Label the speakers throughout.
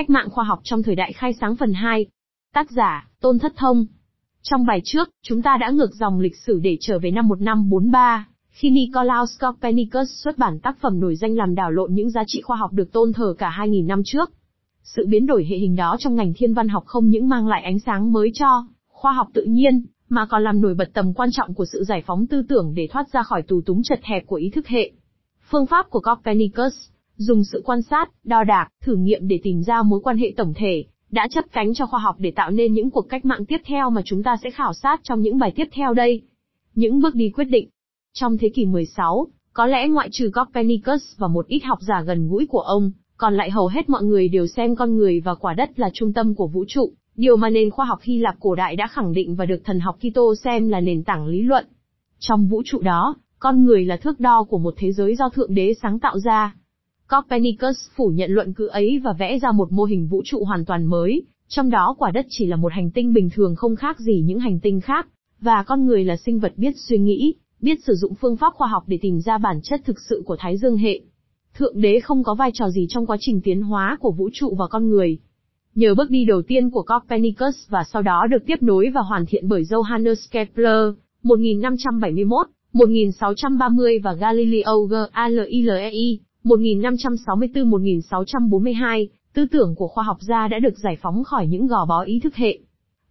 Speaker 1: Cách mạng khoa học trong thời đại khai sáng phần 2. Tác giả, Tôn Thất Thông. Trong bài trước, chúng ta đã ngược dòng lịch sử để trở về năm 1543, khi Nicolaus Copernicus xuất bản tác phẩm nổi danh làm đảo lộn những giá trị khoa học được tôn thờ cả 2.000 năm trước. Sự biến đổi hệ hình đó trong ngành thiên văn học không những mang lại ánh sáng mới cho khoa học tự nhiên, mà còn làm nổi bật tầm quan trọng của sự giải phóng tư tưởng để thoát ra khỏi tù túng chật hẹp của ý thức hệ. Phương pháp của Copernicus, dùng sự quan sát, đo đạc, thử nghiệm để tìm ra mối quan hệ tổng thể, đã chấp cánh cho khoa học để tạo nên những cuộc cách mạng tiếp theo mà chúng ta sẽ khảo sát trong những bài tiếp theo đây. Những bước đi quyết định. Trong thế kỷ 16, có lẽ ngoại trừ Copernicus và một ít học giả gần gũi của ông, còn lại hầu hết mọi người đều xem con người và quả đất là trung tâm của vũ trụ, điều mà nền khoa học Hy Lạp cổ đại đã khẳng định và được thần học Kitô xem là nền tảng lý luận. Trong vũ trụ đó, con người là thước đo của một thế giới do Thượng Đế sáng tạo ra. Copernicus phủ nhận luận cứ ấy và vẽ ra một mô hình vũ trụ hoàn toàn mới, trong đó quả đất chỉ là một hành tinh bình thường không khác gì những hành tinh khác, và con người là sinh vật biết suy nghĩ, biết sử dụng phương pháp khoa học để tìm ra bản chất thực sự của Thái Dương hệ. Thượng đế không có vai trò gì trong quá trình tiến hóa của vũ trụ và con người. Nhờ bước đi đầu tiên của Copernicus và sau đó được tiếp nối và hoàn thiện bởi Johannes Kepler, 1571, 1630 và Galileo Galilei, 1564-1642, tư tưởng của khoa học gia đã được giải phóng khỏi những gò bó ý thức hệ.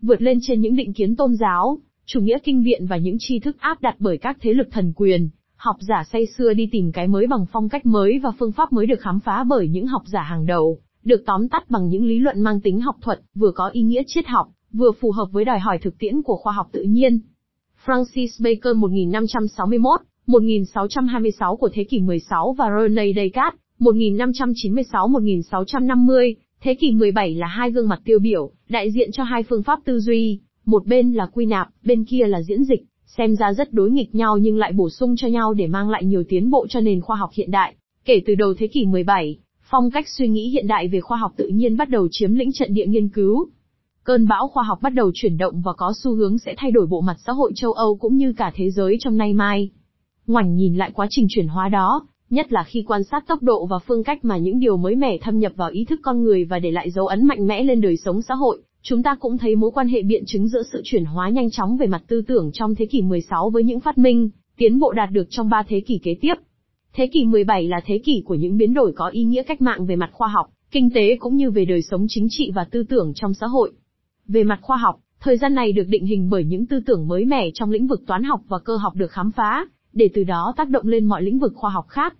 Speaker 1: Vượt lên trên những định kiến tôn giáo, chủ nghĩa kinh viện và những tri thức áp đặt bởi các thế lực thần quyền, học giả say xưa đi tìm cái mới bằng phong cách mới và phương pháp mới được khám phá bởi những học giả hàng đầu, được tóm tắt bằng những lý luận mang tính học thuật, vừa có ý nghĩa triết học, vừa phù hợp với đòi hỏi thực tiễn của khoa học tự nhiên. Francis Bacon 1561 1626 của thế kỷ 16 và René Descartes, 1596-1650, thế kỷ 17 là hai gương mặt tiêu biểu, đại diện cho hai phương pháp tư duy, một bên là quy nạp, bên kia là diễn dịch, xem ra rất đối nghịch nhau nhưng lại bổ sung cho nhau để mang lại nhiều tiến bộ cho nền khoa học hiện đại. Kể từ đầu thế kỷ 17, phong cách suy nghĩ hiện đại về khoa học tự nhiên bắt đầu chiếm lĩnh trận địa nghiên cứu. Cơn bão khoa học bắt đầu chuyển động và có xu hướng sẽ thay đổi bộ mặt xã hội châu Âu cũng như cả thế giới trong nay mai. Ngoảnh nhìn lại quá trình chuyển hóa đó, nhất là khi quan sát tốc độ và phương cách mà những điều mới mẻ thâm nhập vào ý thức con người và để lại dấu ấn mạnh mẽ lên đời sống xã hội, chúng ta cũng thấy mối quan hệ biện chứng giữa sự chuyển hóa nhanh chóng về mặt tư tưởng trong thế kỷ 16 với những phát minh, tiến bộ đạt được trong ba thế kỷ kế tiếp. Thế kỷ 17 là thế kỷ của những biến đổi có ý nghĩa cách mạng về mặt khoa học, kinh tế cũng như về đời sống chính trị và tư tưởng trong xã hội. Về mặt khoa học, thời gian này được định hình bởi những tư tưởng mới mẻ trong lĩnh vực toán học và cơ học được khám phá, để từ đó tác động lên mọi lĩnh vực khoa học khác.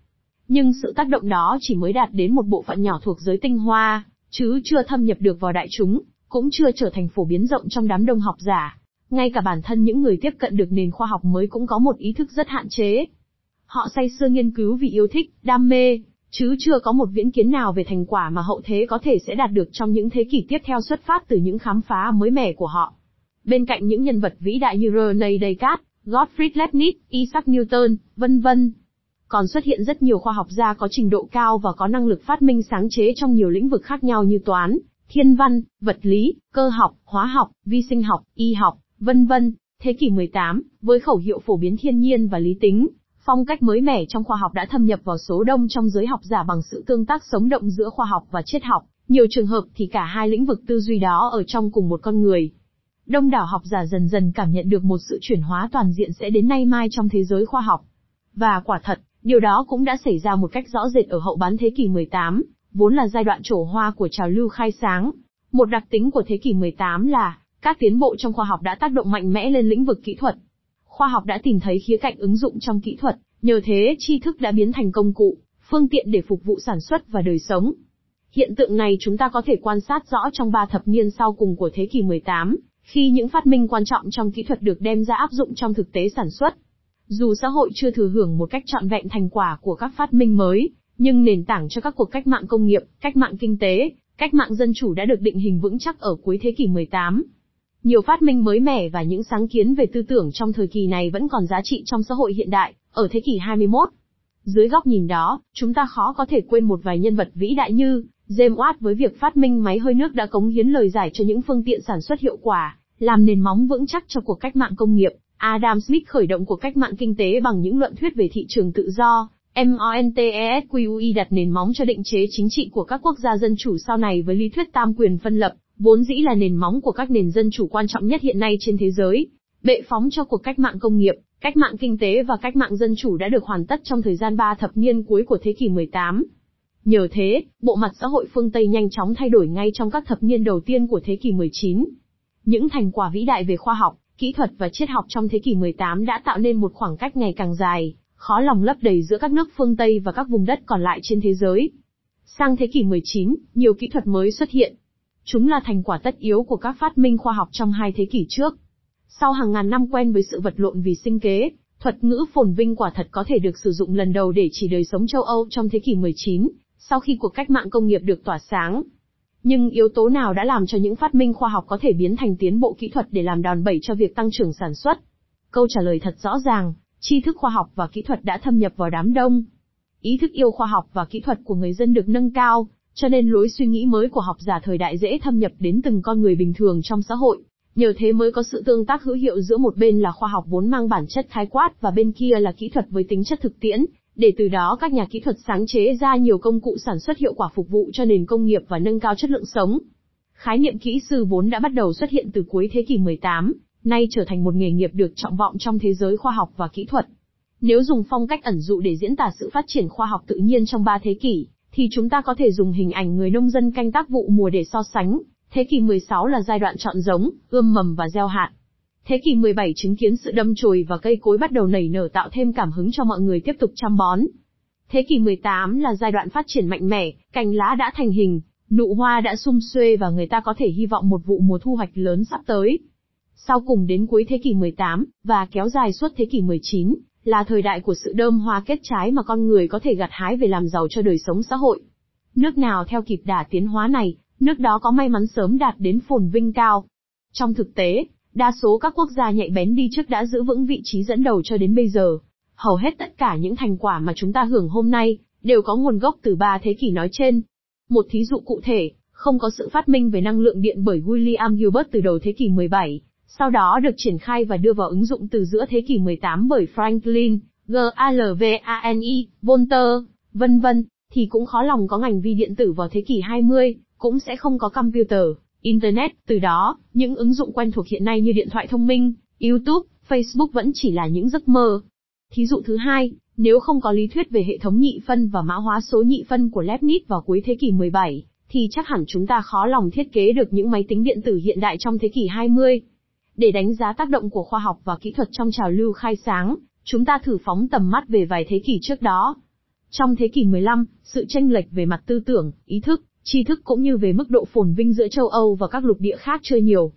Speaker 1: Nhưng sự tác động đó chỉ mới đạt đến một bộ phận nhỏ thuộc giới tinh hoa, chứ chưa thâm nhập được vào đại chúng, cũng chưa trở thành phổ biến rộng trong đám đông học giả. Ngay cả bản thân những người tiếp cận được nền khoa học mới cũng có một ý thức rất hạn chế. Họ say sưa nghiên cứu vì yêu thích, đam mê, chứ chưa có một viễn kiến nào về thành quả mà hậu thế có thể sẽ đạt được trong những thế kỷ tiếp theo xuất phát từ những khám phá mới mẻ của họ. Bên cạnh những nhân vật vĩ đại như René Descartes, Gottfried Leibniz, Isaac Newton, vân vân. Còn xuất hiện rất nhiều khoa học gia có trình độ cao và có năng lực phát minh sáng chế trong nhiều lĩnh vực khác nhau như toán, thiên văn, vật lý, cơ học, hóa học, vi sinh học, y học, vân vân. Thế kỷ 18, với khẩu hiệu phổ biến thiên nhiên và lý tính, phong cách mới mẻ trong khoa học đã thâm nhập vào số đông trong giới học giả bằng sự tương tác sống động giữa khoa học và triết học. Nhiều trường hợp thì cả hai lĩnh vực tư duy đó ở trong cùng một con người. Đông đảo học giả dần dần cảm nhận được một sự chuyển hóa toàn diện sẽ đến nay mai trong thế giới khoa học. Và quả thật, điều đó cũng đã xảy ra một cách rõ rệt ở hậu bán thế kỷ 18, vốn là giai đoạn trổ hoa của trào lưu khai sáng. Một đặc tính của thế kỷ 18 là, các tiến bộ trong khoa học đã tác động mạnh mẽ lên lĩnh vực kỹ thuật. Khoa học đã tìm thấy khía cạnh ứng dụng trong kỹ thuật, nhờ thế tri thức đã biến thành công cụ, phương tiện để phục vụ sản xuất và đời sống. Hiện tượng này chúng ta có thể quan sát rõ trong ba thập niên sau cùng của thế kỷ 18, khi những phát minh quan trọng trong kỹ thuật được đem ra áp dụng trong thực tế sản xuất. Dù xã hội chưa thừa hưởng một cách trọn vẹn thành quả của các phát minh mới, nhưng nền tảng cho các cuộc cách mạng công nghiệp, cách mạng kinh tế, cách mạng dân chủ đã được định hình vững chắc ở cuối thế kỷ 18. Nhiều phát minh mới mẻ và những sáng kiến về tư tưởng trong thời kỳ này vẫn còn giá trị trong xã hội hiện đại, ở thế kỷ 21. Dưới góc nhìn đó, chúng ta khó có thể quên một vài nhân vật vĩ đại như James Watt với việc phát minh máy hơi nước đã cống hiến lời giải cho những phương tiện sản xuất hiệu quả, làm nền móng vững chắc cho cuộc cách mạng công nghiệp. Adam Smith khởi động cuộc cách mạng kinh tế bằng những luận thuyết về thị trường tự do, MONTESQUI đặt nền móng cho định chế chính trị của các quốc gia dân chủ sau này với lý thuyết tam quyền phân lập, vốn dĩ là nền móng của các nền dân chủ quan trọng nhất hiện nay trên thế giới. Bệ phóng cho cuộc cách mạng công nghiệp, cách mạng kinh tế và cách mạng dân chủ đã được hoàn tất trong thời gian 3 thập niên cuối của thế kỷ 18. Nhờ thế, bộ mặt xã hội phương Tây nhanh chóng thay đổi ngay trong các thập niên đầu tiên của thế kỷ 19. Những thành quả vĩ đại về khoa học, kỹ thuật và triết học trong thế kỷ 18 đã tạo nên một khoảng cách ngày càng dài, khó lòng lấp đầy giữa các nước phương Tây và các vùng đất còn lại trên thế giới. Sang thế kỷ 19, nhiều kỹ thuật mới xuất hiện. Chúng là thành quả tất yếu của các phát minh khoa học trong hai thế kỷ trước. Sau hàng ngàn năm quen với sự vật lộn vì sinh kế, thuật ngữ phồn vinh quả thật có thể được sử dụng lần đầu để chỉ đời sống châu Âu trong thế kỷ 19, sau khi cuộc cách mạng công nghiệp được tỏa sáng. Nhưng yếu tố nào đã làm cho những phát minh khoa học có thể biến thành tiến bộ kỹ thuật để làm đòn bẩy cho việc tăng trưởng sản xuất? Câu trả lời thật rõ ràng, tri thức khoa học và kỹ thuật đã thâm nhập vào đám đông. Ý thức yêu khoa học và kỹ thuật của người dân được nâng cao, cho nên lối suy nghĩ mới của học giả thời đại dễ thâm nhập đến từng con người bình thường trong xã hội. Nhờ thế mới có sự tương tác hữu hiệu giữa một bên là khoa học vốn mang bản chất khái quát và bên kia là kỹ thuật với tính chất thực tiễn, để từ đó các nhà kỹ thuật sáng chế ra nhiều công cụ sản xuất hiệu quả phục vụ cho nền công nghiệp và nâng cao chất lượng sống. Khái niệm kỹ sư vốn đã bắt đầu xuất hiện từ cuối thế kỷ 18, nay trở thành một nghề nghiệp được trọng vọng trong thế giới khoa học và kỹ thuật. Nếu dùng phong cách ẩn dụ để diễn tả sự phát triển khoa học tự nhiên trong ba thế kỷ, thì chúng ta có thể dùng hình ảnh người nông dân canh tác vụ mùa để so sánh. Thế kỷ 16 là giai đoạn chọn giống, ươm mầm và gieo hạt. Thế kỷ 17 chứng kiến sự đâm chồi và cây cối bắt đầu nảy nở tạo thêm cảm hứng cho mọi người tiếp tục chăm bón. Thế kỷ 18 là giai đoạn phát triển mạnh mẽ, cành lá đã thành hình, nụ hoa đã sum xuê và người ta có thể hy vọng một vụ mùa thu hoạch lớn sắp tới. Sau cùng đến cuối thế kỷ 18, và kéo dài suốt thế kỷ 19, là thời đại của sự đơm hoa kết trái mà con người có thể gặt hái về làm giàu cho đời sống xã hội. Nước nào theo kịp đà tiến hóa này, nước đó có may mắn sớm đạt đến phồn vinh cao. Trong thực tế, đa số các quốc gia nhạy bén đi trước đã giữ vững vị trí dẫn đầu cho đến bây giờ. Hầu hết tất cả những thành quả mà chúng ta hưởng hôm nay, đều có nguồn gốc từ ba thế kỷ nói trên. Một thí dụ cụ thể, không có sự phát minh về năng lượng điện bởi William Gilbert từ đầu thế kỷ 17, sau đó được triển khai và đưa vào ứng dụng từ giữa thế kỷ 18 bởi Franklin, Galvani, Volta, vân vân, thì cũng khó lòng có ngành vi điện tử vào thế kỷ 20, cũng sẽ không có computer, internet, từ đó, những ứng dụng quen thuộc hiện nay như điện thoại thông minh, YouTube, Facebook vẫn chỉ là những giấc mơ. Thí dụ thứ hai, nếu không có lý thuyết về hệ thống nhị phân và mã hóa số nhị phân của Leibniz vào cuối thế kỷ 17, thì chắc hẳn chúng ta khó lòng thiết kế được những máy tính điện tử hiện đại trong thế kỷ 20. Để đánh giá tác động của khoa học và kỹ thuật trong trào lưu khai sáng, chúng ta thử phóng tầm mắt về vài thế kỷ trước đó. Trong thế kỷ 15, sự tranh lệch về mặt tư tưởng, ý thức, tri thức cũng như về mức độ phồn vinh giữa châu Âu và các lục địa khác chưa nhiều.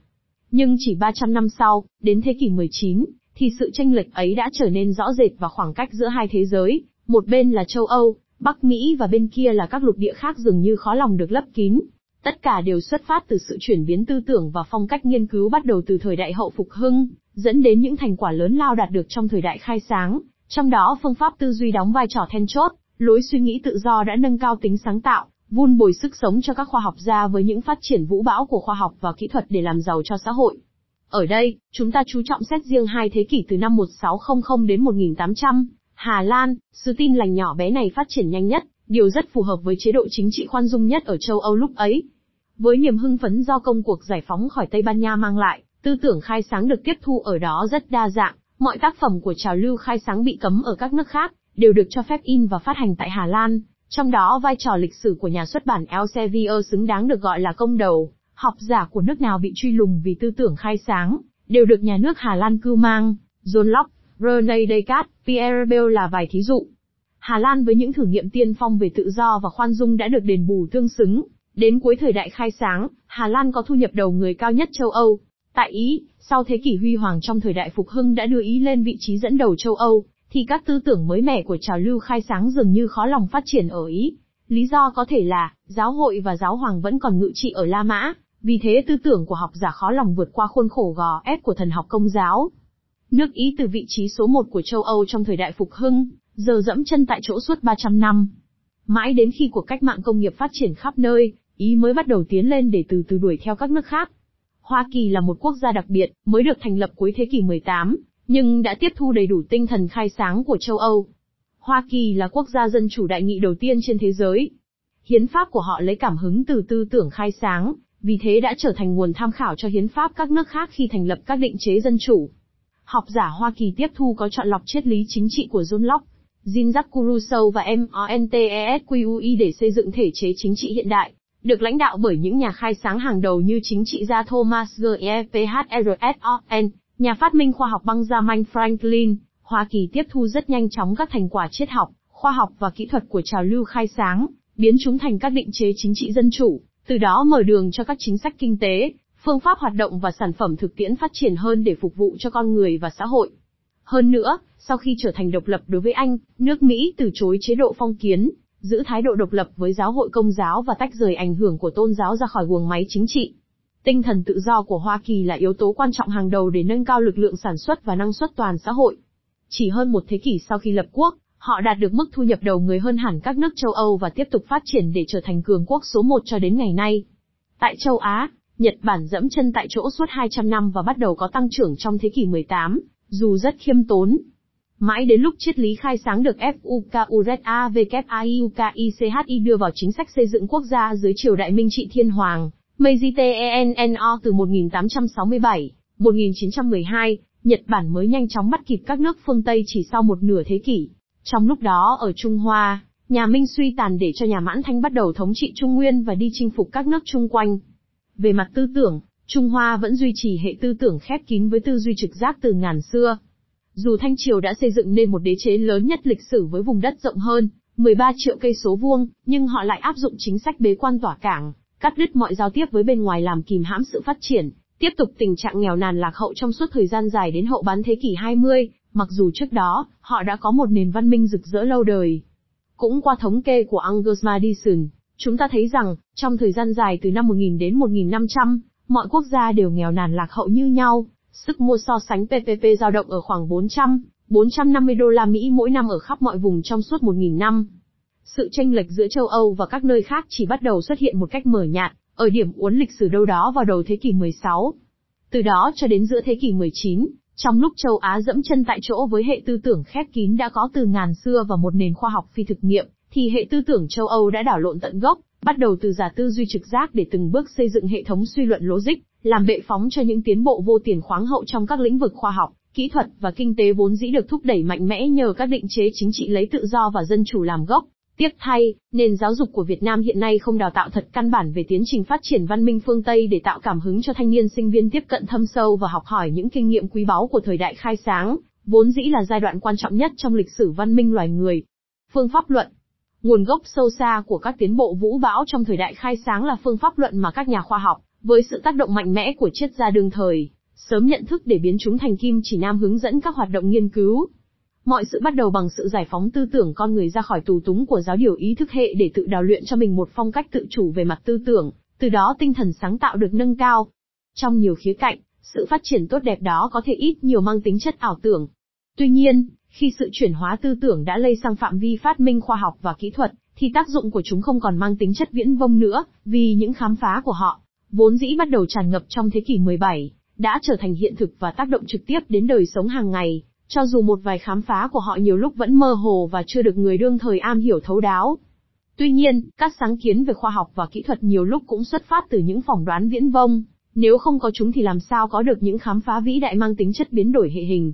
Speaker 1: Nhưng chỉ 300 năm sau, đến thế kỷ 19, thì sự tranh lệch ấy đã trở nên rõ rệt và khoảng cách giữa hai thế giới, một bên là châu Âu, Bắc Mỹ và bên kia là các lục địa khác dường như khó lòng được lấp kín. Tất cả đều xuất phát từ sự chuyển biến tư tưởng và phong cách nghiên cứu bắt đầu từ thời đại hậu phục hưng, dẫn đến những thành quả lớn lao đạt được trong thời đại khai sáng, trong đó phương pháp tư duy đóng vai trò then chốt, lối suy nghĩ tự do đã nâng cao tính sáng tạo, vun bồi sức sống cho các khoa học gia với những phát triển vũ bão của khoa học và kỹ thuật để làm giàu cho xã hội. Ở đây, chúng ta chú trọng xét riêng hai thế kỷ từ năm 1600 đến 1800, Hà Lan, sự tin lành nhỏ bé này phát triển nhanh nhất, điều rất phù hợp với chế độ chính trị khoan dung nhất ở châu Âu lúc ấy. Với niềm hưng phấn do công cuộc giải phóng khỏi Tây Ban Nha mang lại, tư tưởng khai sáng được tiếp thu ở đó rất đa dạng, mọi tác phẩm của trào lưu khai sáng bị cấm ở các nước khác, đều được cho phép in và phát hành tại Hà Lan, trong đó vai trò lịch sử của nhà xuất bản Elsevier xứng đáng được gọi là công đầu, học giả của nước nào bị truy lùng vì tư tưởng khai sáng, đều được nhà nước Hà Lan cưu mang, John Locke, René Descartes, Pierre Bell là vài thí dụ. Hà Lan với những thử nghiệm tiên phong về tự do và khoan dung đã được đền bù tương xứng. Đến cuối thời đại khai sáng, Hà Lan có thu nhập đầu người cao nhất châu Âu. Tại Ý, sau thế kỷ huy hoàng trong thời đại phục hưng đã đưa Ý lên vị trí dẫn đầu châu Âu, thì các tư tưởng mới mẻ của trào lưu khai sáng dường như khó lòng phát triển ở Ý. Lý do có thể là, giáo hội và giáo hoàng vẫn còn ngự trị ở La Mã, vì thế tư tưởng của học giả khó lòng vượt qua khuôn khổ gò ép của thần học công giáo. Nước Ý từ vị trí số một của châu Âu trong thời đại phục hưng, giờ dẫm chân tại chỗ suốt 300 năm. Mãi đến khi cuộc cách mạng công nghiệp phát triển khắp nơi, Ý mới bắt đầu tiến lên để từ từ đuổi theo các nước khác. Hoa Kỳ là một quốc gia đặc biệt, mới được thành lập cuối thế kỷ 18, nhưng đã tiếp thu đầy đủ tinh thần khai sáng của châu Âu. Hoa Kỳ là quốc gia dân chủ đại nghị đầu tiên trên thế giới. Hiến pháp của họ lấy cảm hứng từ tư tưởng khai sáng, vì thế đã trở thành nguồn tham khảo cho hiến pháp các nước khác khi thành lập các định chế dân chủ. Học giả Hoa Kỳ tiếp thu có chọn lọc triết lý chính trị của John Locke, Jean-Jacques Rousseau và Montesquieu để xây dựng thể chế chính trị hiện đại, được lãnh đạo bởi những nhà khai sáng hàng đầu như chính trị gia Thomas Jefferson, nhà phát minh khoa học Benjamin Franklin. Hoa Kỳ tiếp thu rất nhanh chóng các thành quả triết học, khoa học và kỹ thuật của trào lưu khai sáng, biến chúng thành các định chế chính trị dân chủ, từ đó mở đường cho các chính sách kinh tế, phương pháp hoạt động và sản phẩm thực tiễn phát triển hơn để phục vụ cho con người và xã hội. Hơn nữa, sau khi trở thành độc lập đối với Anh, nước Mỹ từ chối chế độ phong kiến, giữ thái độ độc lập với giáo hội công giáo và tách rời ảnh hưởng của tôn giáo ra khỏi guồng máy chính trị. Tinh thần tự do của Hoa Kỳ là yếu tố quan trọng hàng đầu để nâng cao lực lượng sản xuất và năng suất toàn xã hội. Chỉ hơn một thế kỷ sau khi lập quốc, họ đạt được mức thu nhập đầu người hơn hẳn các nước châu Âu và tiếp tục phát triển để trở thành cường quốc số một cho đến ngày nay. Tại châu Á, Nhật Bản dẫm chân tại chỗ suốt 200 năm và bắt đầu có tăng trưởng trong thế kỷ 18, dù rất khiêm tốn. Mãi đến lúc triết lý khai sáng được FUKUZAVKAIUKICHI đưa vào chính sách xây dựng quốc gia dưới triều đại Minh trị Thiên Hoàng, Meiji Tenno từ 1867, 1912, Nhật Bản mới nhanh chóng bắt kịp các nước phương Tây chỉ sau một nửa thế kỷ. Trong lúc đó ở Trung Hoa, nhà Minh suy tàn để cho nhà Mãn Thanh bắt đầu thống trị Trung Nguyên và đi chinh phục các nước chung quanh. Về mặt tư tưởng, Trung Hoa vẫn duy trì hệ tư tưởng khép kín với tư duy trực giác từ ngàn xưa. Dù Thanh Triều đã xây dựng nên một đế chế lớn nhất lịch sử với vùng đất rộng hơn, 13 triệu cây số vuông, nhưng họ lại áp dụng chính sách bế quan tỏa cảng, cắt đứt mọi giao tiếp với bên ngoài làm kìm hãm sự phát triển, tiếp tục tình trạng nghèo nàn lạc hậu trong suốt thời gian dài đến hậu bán thế kỷ 20, mặc dù trước đó, họ đã có một nền văn minh rực rỡ lâu đời. Cũng qua thống kê của Angus Madison, chúng ta thấy rằng, trong thời gian dài từ năm 1000 đến 1500, mọi quốc gia đều nghèo nàn lạc hậu như nhau, sức mua so sánh PPP dao động ở khoảng 400, 450 đô la Mỹ mỗi năm ở khắp mọi vùng trong suốt 1000 năm. Sự tranh lệch giữa châu Âu và các nơi khác chỉ bắt đầu xuất hiện một cách mở nhạt, ở điểm uốn lịch sử đâu đó vào đầu thế kỷ 16. Từ đó cho đến giữa thế kỷ 19, trong lúc châu Á dẫm chân tại chỗ với hệ tư tưởng khép kín đã có từ ngàn xưa và một nền khoa học phi thực nghiệm, thì hệ tư tưởng châu Âu đã đảo lộn tận gốc, bắt đầu từ giả tư duy trực giác để từng bước xây dựng hệ thống suy luận logic, làm bệ phóng cho những tiến bộ vô tiền khoáng hậu trong các lĩnh vực khoa học, kỹ thuật và kinh tế vốn dĩ được thúc đẩy mạnh mẽ nhờ các định chế chính trị lấy tự do và dân chủ làm gốc. Tiếc thay, nền giáo dục của Việt Nam hiện nay không đào tạo thật căn bản về tiến trình phát triển văn minh phương Tây để tạo cảm hứng cho thanh niên sinh viên tiếp cận thâm sâu và học hỏi những kinh nghiệm quý báu của thời đại khai sáng, vốn dĩ là giai đoạn quan trọng nhất trong lịch sử văn minh loài người. Phương pháp luận Nguồn gốc sâu xa của các tiến bộ vũ bão trong thời đại khai sáng là phương pháp luận mà các nhà khoa học, với sự tác động mạnh mẽ của triết gia đương thời, sớm nhận thức để biến chúng thành kim chỉ nam hướng dẫn các hoạt động nghiên cứu. Mọi sự bắt đầu bằng sự giải phóng tư tưởng con người ra khỏi tù túng của giáo điều ý thức hệ để tự đào luyện cho mình một phong cách tự chủ về mặt tư tưởng, từ đó tinh thần sáng tạo được nâng cao. Trong nhiều khía cạnh, sự phát triển tốt đẹp đó có thể ít nhiều mang tính chất ảo tưởng. Tuy nhiên, khi sự chuyển hóa tư tưởng đã lây sang phạm vi phát minh khoa học và kỹ thuật, thì tác dụng của chúng không còn mang tính chất viễn vông nữa, vì những khám phá của họ, vốn dĩ bắt đầu tràn ngập trong thế kỷ 17, đã trở thành hiện thực và tác động trực tiếp đến đời sống hàng ngày, cho dù một vài khám phá của họ nhiều lúc vẫn mơ hồ và chưa được người đương thời am hiểu thấu đáo. Tuy nhiên, các sáng kiến về khoa học và kỹ thuật nhiều lúc cũng xuất phát từ những phỏng đoán viễn vông, nếu không có chúng thì làm sao có được những khám phá vĩ đại mang tính chất biến đổi hệ hình.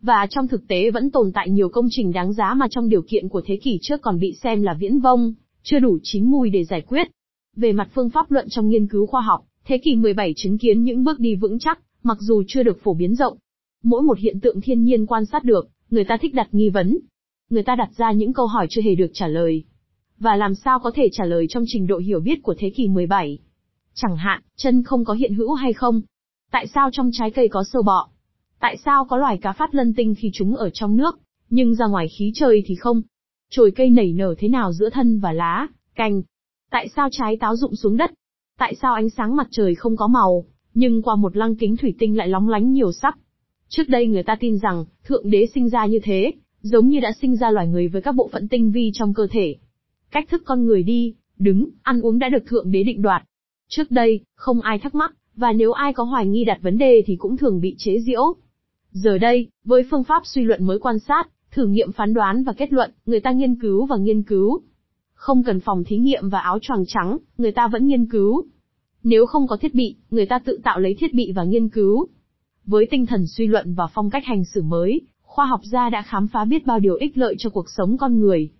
Speaker 1: Và trong thực tế vẫn tồn tại nhiều công trình đáng giá mà trong điều kiện của thế kỷ trước còn bị xem là viễn vông, chưa đủ chín mùi để giải quyết. Về mặt phương pháp luận trong nghiên cứu khoa học, thế kỷ 17 chứng kiến những bước đi vững chắc, mặc dù chưa được phổ biến rộng. Mỗi một hiện tượng thiên nhiên quan sát được, người ta thích đặt nghi vấn. Người ta đặt ra những câu hỏi chưa hề được trả lời. Và làm sao có thể trả lời trong trình độ hiểu biết của thế kỷ 17? Chẳng hạn, chân không có hiện hữu hay không? Tại sao trong trái cây có sâu bọ? Tại sao có loài cá phát lân tinh khi chúng ở trong nước, nhưng ra ngoài khí trời thì không? Chồi cây nảy nở thế nào giữa thân và lá, cành? Tại sao trái táo rụng xuống đất? Tại sao ánh sáng mặt trời không có màu, nhưng qua một lăng kính thủy tinh lại lóng lánh nhiều sắc? Trước đây người ta tin rằng, Thượng Đế sinh ra như thế, giống như đã sinh ra loài người với các bộ phận tinh vi trong cơ thể. Cách thức con người đi, đứng, ăn uống đã được Thượng Đế định đoạt. Trước đây, không ai thắc mắc, và nếu ai có hoài nghi đặt vấn đề thì cũng thường bị chế giễu. Giờ đây, với phương pháp suy luận mới quan sát, Thử nghiệm phán đoán và kết luận, người ta nghiên cứu và nghiên cứu. Không cần phòng thí nghiệm và áo choàng trắng, người ta vẫn nghiên cứu. Nếu không có thiết bị, người ta tự tạo lấy thiết bị và nghiên cứu. Với tinh thần suy luận và phong cách hành xử mới, khoa học gia đã khám phá biết bao điều ích lợi cho cuộc sống con người.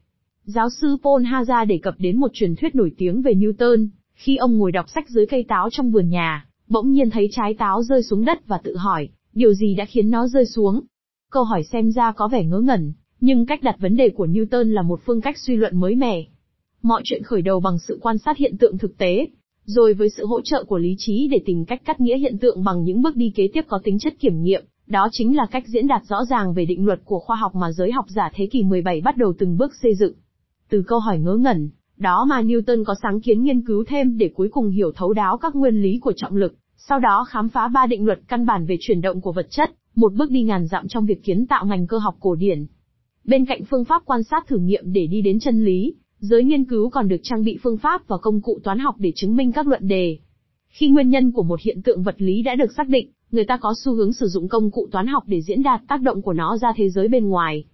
Speaker 1: Giáo sư Paul Haza đề cập đến một truyền thuyết nổi tiếng về Newton, khi ông ngồi đọc sách dưới cây táo trong vườn nhà, bỗng nhiên thấy trái táo rơi xuống đất và tự hỏi, điều gì đã khiến nó rơi xuống? Câu hỏi xem ra có vẻ ngớ ngẩn, nhưng cách đặt vấn đề của Newton là một phương cách suy luận mới mẻ. Mọi chuyện khởi đầu bằng sự quan sát hiện tượng thực tế, rồi với sự hỗ trợ của lý trí để tìm cách cắt nghĩa hiện tượng bằng những bước đi kế tiếp có tính chất kiểm nghiệm, đó chính là cách diễn đạt rõ ràng về định luật của khoa học mà giới học giả thế kỷ 17 bắt đầu từng bước xây dựng. Từ câu hỏi ngớ ngẩn, đó mà Newton có sáng kiến nghiên cứu thêm để cuối cùng hiểu thấu đáo các nguyên lý của trọng lực, sau đó khám phá ba định luật căn bản về chuyển động của vật chất, một bước đi ngàn dặm trong việc kiến tạo ngành cơ học cổ điển. Bên cạnh phương pháp quan sát thử nghiệm để đi đến chân lý, giới nghiên cứu còn được trang bị phương pháp và công cụ toán học để chứng minh các luận đề. Khi nguyên nhân của một hiện tượng vật lý đã được xác định, người ta có xu hướng sử dụng công cụ toán học để diễn đạt tác động của nó ra thế giới bên ngoài.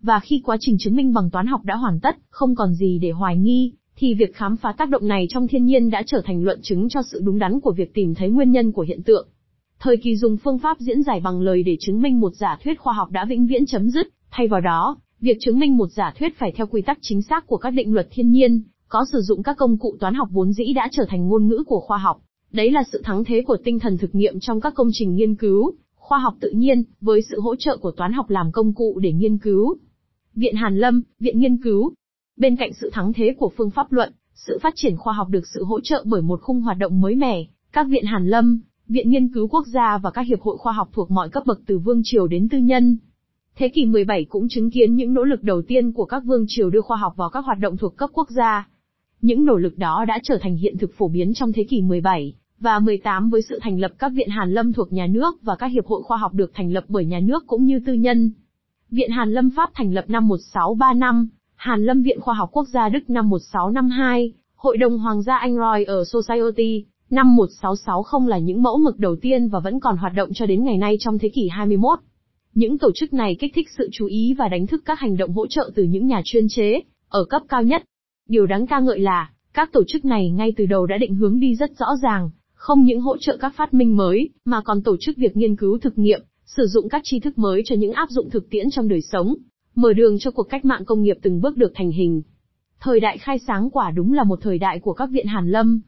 Speaker 1: Và khi quá trình chứng minh bằng toán học đã hoàn tất, không còn gì để hoài nghi, thì việc khám phá tác động này trong thiên nhiên đã trở thành luận chứng cho sự đúng đắn của việc tìm thấy nguyên nhân của hiện tượng. Thời kỳ dùng phương pháp diễn giải bằng lời để chứng minh một giả thuyết khoa học đã vĩnh viễn chấm dứt, thay vào đó, việc chứng minh một giả thuyết phải theo quy tắc chính xác của các định luật thiên nhiên, có sử dụng các công cụ toán học vốn dĩ đã trở thành ngôn ngữ của khoa học. Đấy là sự thắng thế của tinh thần thực nghiệm trong các công trình nghiên cứu, khoa học tự nhiên, với sự hỗ trợ của toán học làm công cụ để nghiên cứu. Viện Hàn Lâm, Viện Nghiên cứu. Bên cạnh sự thắng thế của phương pháp luận, sự phát triển khoa học được sự hỗ trợ bởi một khung hoạt động mới mẻ, các viện Hàn Lâm, Viện Nghiên cứu Quốc gia và các hiệp hội khoa học thuộc mọi cấp bậc từ vương triều đến tư nhân. Thế kỷ 17 cũng chứng kiến những nỗ lực đầu tiên của các vương triều đưa khoa học vào các hoạt động thuộc cấp quốc gia. Những nỗ lực đó đã trở thành hiện thực phổ biến trong thế kỷ 17 và 18 với sự thành lập các viện Hàn Lâm thuộc nhà nước và các hiệp hội khoa học được thành lập bởi nhà nước cũng như tư nhân. Viện Hàn Lâm Pháp thành lập năm 1635, Hàn Lâm Viện Khoa học Quốc gia Đức năm 1652, Hội đồng Hoàng gia Anh Royal Society, năm 1660 là những mẫu mực đầu tiên và vẫn còn hoạt động cho đến ngày nay trong thế kỷ 21. Những tổ chức này kích thích sự chú ý và đánh thức các hành động hỗ trợ từ những nhà chuyên chế, ở cấp cao nhất. Điều đáng ca ngợi là, các tổ chức này ngay từ đầu đã định hướng đi rất rõ ràng, không những hỗ trợ các phát minh mới, mà còn tổ chức việc nghiên cứu thực nghiệm, sử dụng các tri thức mới cho những áp dụng thực tiễn trong đời sống, mở đường cho cuộc cách mạng công nghiệp từng bước được thành hình. Thời đại khai sáng quả đúng là một thời đại của các viện hàn lâm.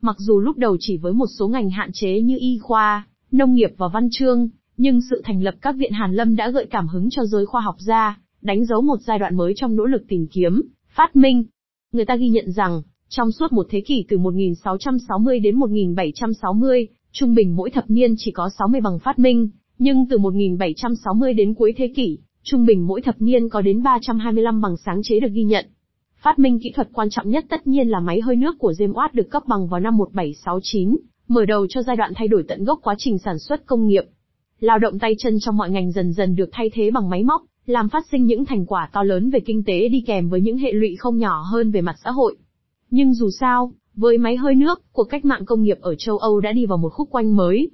Speaker 1: Mặc dù lúc đầu chỉ với một số ngành hạn chế như y khoa, nông nghiệp và văn chương, nhưng sự thành lập các viện hàn lâm đã gợi cảm hứng cho giới khoa học gia, đánh dấu một giai đoạn mới trong nỗ lực tìm kiếm, phát minh. Người ta ghi nhận rằng, trong suốt một thế kỷ từ 1660 đến 1760, trung bình mỗi thập niên chỉ có 60 bằng phát minh, nhưng từ 1760 đến cuối thế kỷ, trung bình mỗi thập niên có đến 325 bằng sáng chế được ghi nhận. Phát minh kỹ thuật quan trọng nhất tất nhiên là máy hơi nước của James Watt được cấp bằng vào năm 1769, mở đầu cho giai đoạn thay đổi tận gốc quá trình sản xuất công nghiệp. Lao động tay chân trong mọi ngành dần dần được thay thế bằng máy móc, làm phát sinh những thành quả to lớn về kinh tế đi kèm với những hệ lụy không nhỏ hơn về mặt xã hội. Nhưng dù sao, với máy hơi nước, cuộc cách mạng công nghiệp ở châu Âu đã đi vào một khúc quanh mới.